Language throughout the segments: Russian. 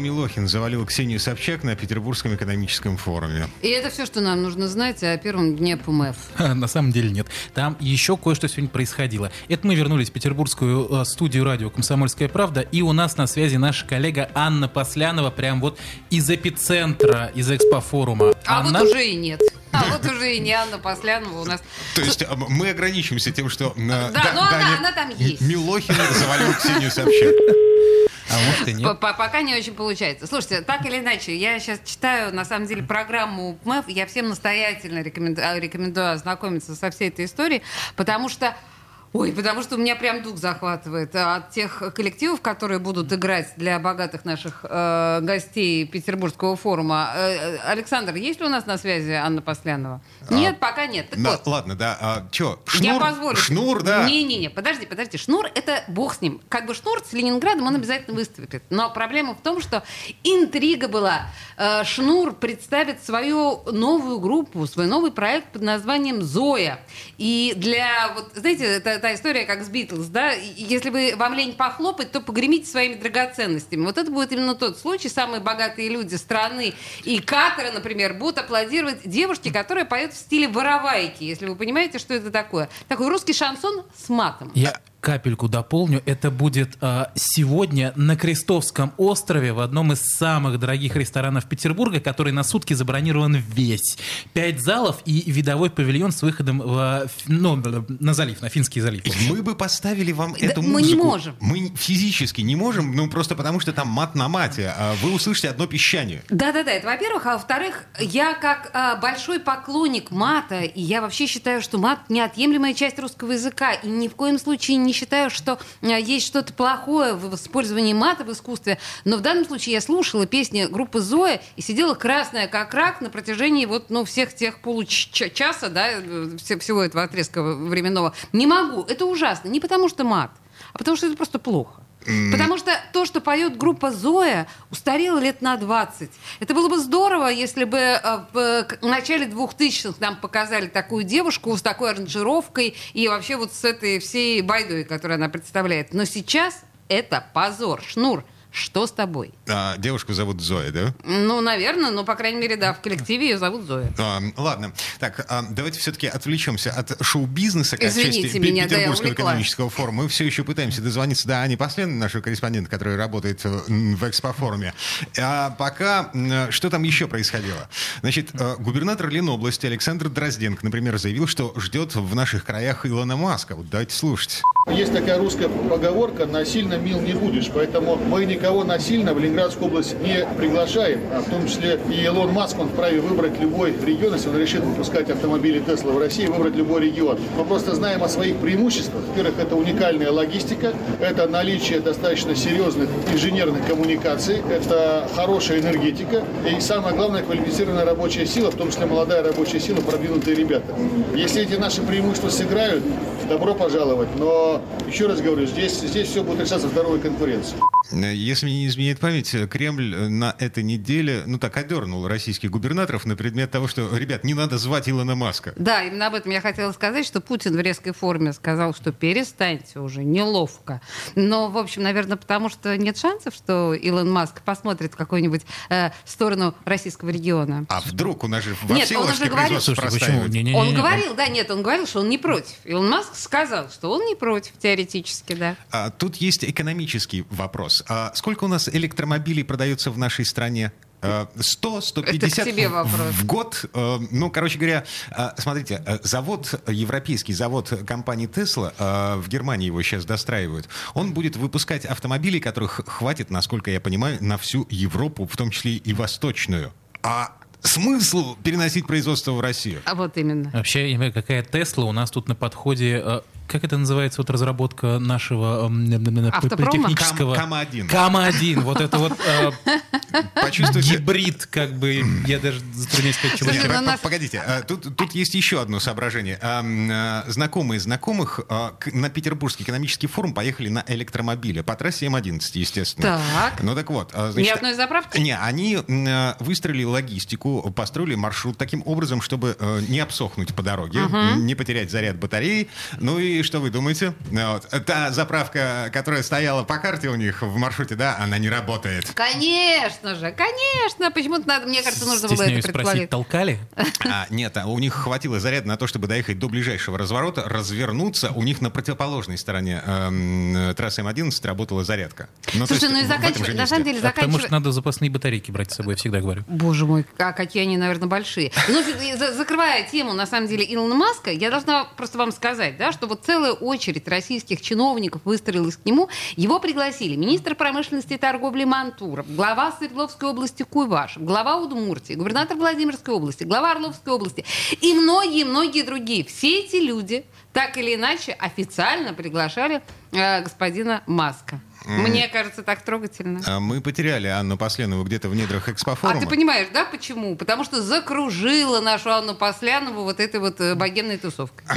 Милохин завалил Ксению Собчак на Петербургском экономическом форуме. И это все, что нам нужно знать о первом дне ПМФ. На самом деле нет. Там еще кое-что сегодня происходило. Это мы вернулись в петербургскую э, студию радио «Комсомольская правда», и у нас на связи наша коллега Анна Послянова, прям вот из эпицентра, из экспофорума. А Анна? вот уже и нет. А вот уже и не Анна Послянова у нас. То есть а, мы ограничимся тем, что... э, Да, Да- но она- там есть. Милохин завалил Ксению Собчак. А может и нет. Пока не очень получается. Слушайте, так или иначе, я сейчас читаю, на самом деле, программу ПМЭФ. Я всем настоятельно рекоменду- рекомендую ознакомиться со всей этой историей, потому что Ой, потому что у меня прям дух захватывает от тех коллективов, которые будут играть для богатых наших э, гостей Петербургского форума. Э, э, Александр, есть ли у нас на связи Анна Послянова? Нет, пока нет. Так А, Да, вот, ладно, да. А, чё, я шнур? позволю. Шнур, да. Не-не-не, подожди, подожди. Шнур — это бог с ним. Как бы Шнур с Ленинградом, он обязательно выступит. Но проблема в том, что интрига была. Э, Шнур представит свою новую группу, свой новый проект под названием «Зоя». И для, вот, знаете, это та история, как с Битлз, да? Если вы вам лень похлопать, то погремите своими драгоценностями. Вот это будет именно тот случай. Самые богатые люди страны и Катара, например, будут аплодировать девушке, которая поет в стиле воровайки, если вы понимаете, что это такое. Такой русский шансон с матом. Я капельку дополню. Это будет э, сегодня на Крестовском острове в одном из самых дорогих ресторанов Петербурга, который на сутки забронирован весь. Пять залов и видовой павильон с выходом в, ф- ну, на залив, на Финский залив. Мы бы поставили вам Да эту мы не музыку. можем. Мы физически не можем, ну просто потому что там мат на мате. а Вы услышите одно пищание. Да-да-да, это во-первых. А во-вторых, я как а, большой поклонник мата, и я вообще считаю, что мат неотъемлемая часть русского языка, и ни в коем случае не считаю, что а, есть что-то плохое в использовании мата в искусстве. Но в данном случае я слушала песни группы Зоя и сидела красная как рак на протяжении вот, ну, всех тех получаса, да, э, все- всего этого отрезка временного. Не могу, это ужасно. Не потому что мат, а потому что это просто плохо. Потому что то, что поет группа Зоя, устарело лет на 20. Это было бы здорово, если бы э, в к- начале 2000-х нам показали такую девушку с такой аранжировкой и вообще вот с этой всей байдой, которую она представляет. Но сейчас это позор. Шнур, что с тобой? А, девушку зовут Зоя, да? Ну, наверное, ну, по крайней мере, да, в коллективе ее зовут Зоя. А, ладно. Так, а, давайте все-таки отвлечемся от шоу-бизнеса как Извините части меня, да, Петербургского увлеклась. экономического форума. Мы все еще пытаемся дозвониться до Ани Посленной, нашего корреспондента, который работает э, в экспофоруме. А пока, что там еще происходило? Значит, э, губернатор Ленобласти Александр Дрозденко, например, заявил, что ждет в наших краях Илона Маска. Вот давайте слушать. Есть такая русская поговорка «насильно мил не будешь», поэтому мы никого насильно в Ленинградскую область не приглашаем, а в том числе и Илон Маск, он вправе выбрать любой регион, если он решит выпускать автомобили Тесла в России, выбрать любой регион. Мы просто знаем о своих преимуществах. Во-первых, это уникальная логистика, это наличие достаточно серьезных инженерных коммуникаций, это хорошая энергетика и самое главное квалифицированная рабочая сила, в том числе молодая рабочая сила, продвинутые ребята. Если эти наши преимущества сыграют, добро пожаловать. Но еще раз говорю, здесь, здесь все будет решаться здоровой конкуренцией. Если мне не изменяет память, Кремль э, на этой неделе, ну так, одернул российских губернаторов на предмет того, что, ребят, не надо звать Илона Маска. Да, именно об этом я хотела сказать, что Путин в резкой форме сказал, что перестаньте уже, неловко. Но, в общем, наверное, потому что нет шансов, что Илон Маск посмотрит в какую-нибудь э, сторону российского региона. А вдруг у нас же во Нет, все он уже говорил- Слушайте, почему? простаивают. Не-не-не. Он говорил, да, нет, он говорил, что он не против. Илон Маск сказал, что он не против, теоретически, да. А, тут есть экономический вопрос. А сколько у нас электромобилей продается в нашей стране? А, 100, 150 Это к тебе в- год. А, Ну, короче говоря, а, смотрите, завод, европейский завод компании Tesla, в Германии его сейчас достраивают, он будет выпускать автомобили, которых хватит, насколько я понимаю, на всю Европу, в том числе и восточную. А смысл переносить производство в Россию? А вот именно. Вообще, какая Тесла у нас тут на подходе э, как это называется, вот разработка нашего политехнического... Кам- Кама-1. Кама-1, вот это вот э, гибрид, как бы, я даже затрудняюсь сказать, чего ну, Погодите, а, тут, тут есть еще одно соображение. А, Знакомые знакомых на Петербургский экономический форум поехали на электромобиле по трассе М11, естественно. Так. Ну так вот. Ни одной заправки? Не, они выстроили логистику, построили маршрут таким образом, чтобы э, не обсохнуть по дороге, не потерять заряд батареи. Ну и что вы думаете? Ну, вот, Та заправка, которая стояла по карте у них в маршруте, да, она не работает. Конечно же, конечно. Почему-то надо, мне кажется, нужно было это спросить, толкали? А, нет, а у них хватило заряда на то, чтобы доехать до ближайшего разворота, развернуться. У них на противоположной стороне эм, трассы М11 работала зарядка. Ну, то Слушай, есть ну и заканчивать, на самом деле, А потому что надо запасные батарейки брать с собой, я всегда говорю. Боже мой, а какие они, наверное, большие. Ну, за- закрывая тему, на самом деле, Илона Маска, я должна просто вам сказать, да, что вот целая очередь российских чиновников выстроилась к нему. Его пригласили министр промышленности и торговли Мантуров, глава Свердловской области Куйвашев, глава Удмуртии, губернатор Владимирской области, глава Орловской области и многие-многие другие. Все эти люди так или иначе официально приглашали э, господина Маска. Мне кажется, так трогательно. А Мы потеряли Анну Посленову где-то в недрах А экспофорума. ты понимаешь, да, почему? Потому что закружила нашу Анну Послянову вот этой вот э, богемной тусовкой.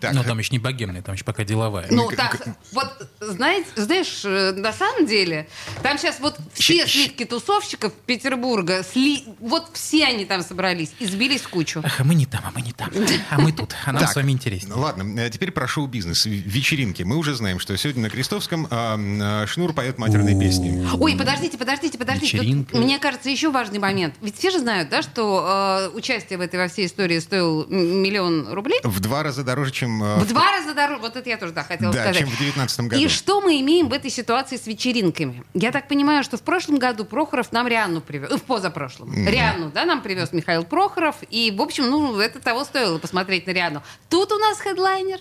Так, Но там еще не богемная, там еще пока деловая. Ну, так, вот, знаете, знаешь, э, на самом деле, там сейчас вот все слитки тусовщиков Петербурга, сли... вот все они там собрались и сбились в кучу. Ах, а мы не там, а мы не там. А мы тут. А нам Так, с вами интереснее. ну Ладно, э, теперь про шоу-бизнес. В- Вечеринки. Мы уже знаем, что сегодня на Крестовском а, а, Шнур поет матерные песни. Ой, подождите, подождите, подождите. Тут, мне кажется, еще важный момент. Ведь все же знают, да, что э, участие в этой во всей истории стоил м- миллион рублей. В два раза дороже, чем... э, В два раза дороже. Вот это я тоже да, хотела Да, сказать. чем в 19 году. И что мы имеем в этой ситуации с вечеринками? Я так понимаю, что в прошлом году Прохоров нам Рианну привез. В позапрошлом. Рианну, да, нам привез Михаил Прохоров. И, в общем, ну, это того стоило посмотреть на Рианну. Тут у нас хедлайнер.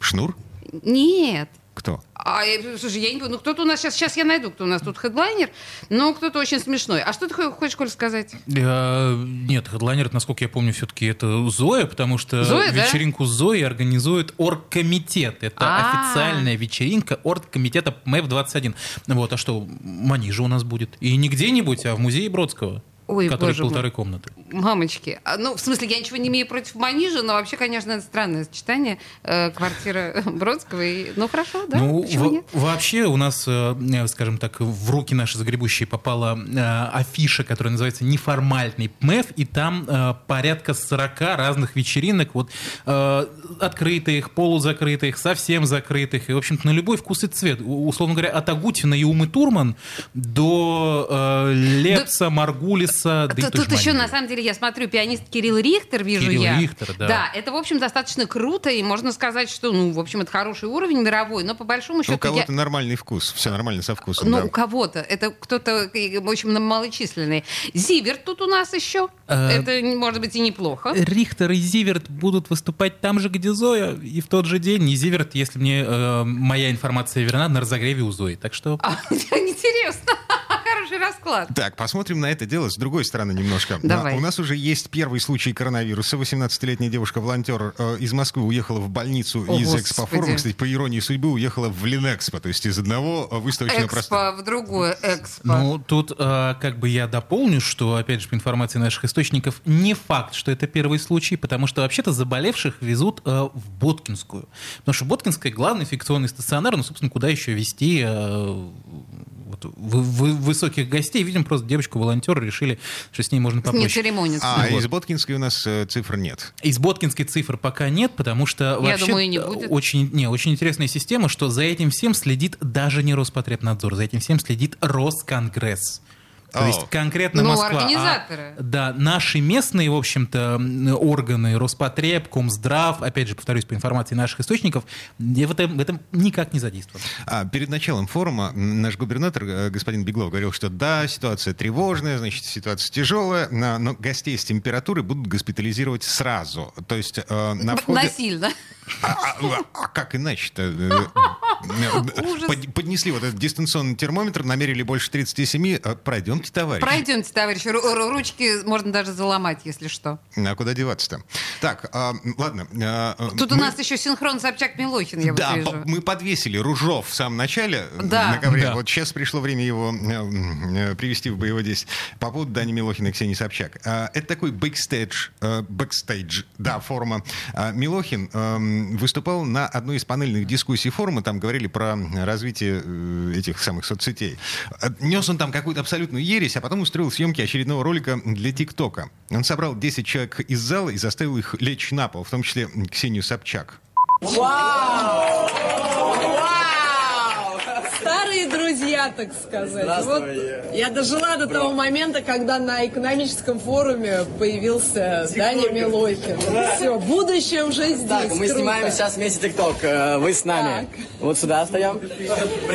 Шнур? Нет. Кто? А, э, слушай, я не понимаю, ну кто-то у нас сейчас, сейчас я найду, кто у нас тут хедлайнер, но кто-то очень смешной. А что ты хо- хочешь, Коль, сказать? Э, Нет, хедлайнер, насколько я помню, все-таки это Зоя, потому что Зоя, да? вечеринку Зои организует оргкомитет. Это А. официальная вечеринка оргкомитета МЭФ-21. Вот, а что, манижа у нас будет. И не где-нибудь, а в музее Бродского. Ой, который боже мой. полторы комнаты. Мамочки. А, Ну, в смысле, я ничего не имею против Манижа, но вообще, конечно, это странное сочетание. Э, квартира Бродского и... Ну, хорошо, да? ну, Почему во- нет? вообще у нас, э, э, скажем так, в руки наши загребущие попала э, афиша, которая называется «Неформальный ПМЭФ», и там э, порядка 40 разных вечеринок, вот э, открытых, полузакрытых, совсем закрытых, и, в общем-то, на любой вкус и цвет. Условно говоря, от Агутина и Умы Турман до э, Лепса, Маргулиса, да и Тут, еще, на самом деле, я смотрю, пианист Кирилл Рихтер, вижу Кирилл я. Рихтер, да. это, в общем, достаточно круто, и можно сказать, что, ну, в общем, это хороший уровень мировой, но по большому счету... У кого-то я- нормальный вкус. Все нормально со вкусом. Ну, да. у кого-то. Это кто-то э, очень малочисленный. Зиверт тут у нас еще. Э, Это, может быть, и неплохо. Рихтер и Зиверт будут выступать там же, где Зоя, и в тот же день. И Зиверт, если мне э, моя информация верна, на разогреве у Зои. Так что А, Интересно. Хороший расклад. Так, посмотрим на это дело с другой стороны немножко. Давай. У нас уже есть первый случай коронавируса. 18-летняя девушка-волонтер э, из Москвы уехала в больницу О, из экспофорума. Кстати, по иронии судьбы, уехала в Линэкспо, то есть из одного э, выставочного пространства. Экспо в другое экспо. Ну, тут э, как бы я дополню, что, опять же, по информации наших источников, не факт, что это первый случай, потому что вообще-то заболевших везут э, в Боткинскую. Потому что Боткинская главный инфекционный стационар, ну, собственно, куда еще вести э, вы- вы- высоких гостей. Видимо, просто девочку-волонтера решили, что с ней можно Не попроще. церемониться. А Вот. из Боткинской у нас э, цифр нет. Из Боткинской цифр пока нет, потому что вообще думаю, не будет. очень, не, очень интересная система, что за этим всем следит даже не Роспотребнадзор, за этим всем следит Росконгресс. То О. есть конкретно Ну, Москва. а, организаторы. да, наши местные, в общем-то, органы, Роспотреб, Комздрав, опять же, повторюсь, по информации наших источников, в этом, в этом никак не задействованы. А, перед началом форума наш губернатор, э, господин Беглов, говорил, что да, ситуация тревожная, значит, ситуация тяжелая, но, но гостей с температурой будут госпитализировать сразу. То есть э, на входе... Насильно. А, а- а как иначе-то? Под- поднесли вот этот дистанционный термометр, намерили больше 37. Э, Пройдемте, товарищ. Пройдемте, ру- Ручки можно даже заломать, если что. А куда деваться-то? Так, а, ладно. а, Тут у нас еще синхрон Собчак-Милохин, я Да, мы подвесили ружьё в самом начале э, на ковре. Вот сейчас пришло время его э, привести в боевой действие. По поводу Дани Милохина и Ксении Собчак. А, Это такой backstage, backstage, да, форума. А, Милохин эм, выступал на одной из панельных дискуссий форума, там говорили про развитие э, этих самых соцсетей. Э, Нес он там какую-то абсолютную ересь, а потом устроил съемки очередного ролика для ТикТока. Он собрал 10 человек из зала и заставил их лечь на пол, в том числе Ксению Собчак. Вау! Так сказать. Вот я дожила до того момента, когда на экономическом форуме появился Даня Милохин. Все, будущее уже здесь. Так, мы Круто. снимаем сейчас вместе ТикТок. Э, Вы с нами. Вот сюда встаем.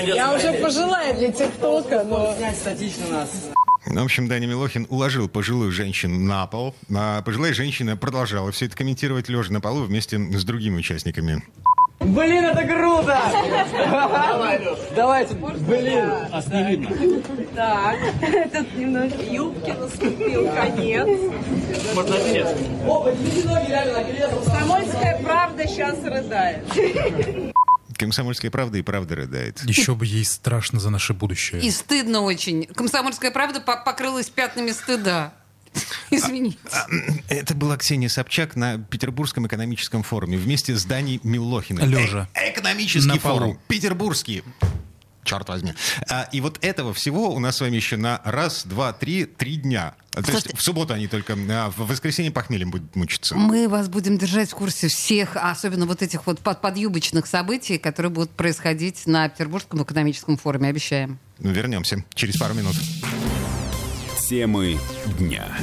Я уже пожилая для ТикТока, но... Снять статично нас. Ну, в общем, Даня Милохин уложил пожилую женщину на пол. А пожилая женщина продолжала все это комментировать лежа на полу вместе с другими участниками. Блин, это круто! Давайте. Блин. А не видно. Так, тут немножко юбки наступил конец. Можно наперед. О, поднимите ноги реально. Комсомольская правда сейчас рыдает. Комсомольская правда и правда рыдает. Еще бы ей страшно за наше будущее. И стыдно очень. Комсомольская правда по- покрылась пятнами стыда. Извините. А, м, Это была Ксения Собчак на Петербургском экономическом форуме вместе с Даней Милохиным. Лежа. Э- экономический На форум. Петербургский. Черт возьми. А, и вот этого всего у нас с вами еще на раз, два, три, три дня. А, То есть Слушайте- в субботу они только, а в воскресенье похмельем будут мучиться. Мы вас будем держать в курсе всех, а особенно вот этих вот под- подъюбочных событий, которые будут происходить на Петербургском экономическом форуме, обещаем. Ну, Вернемся через пару минут. Темы дня.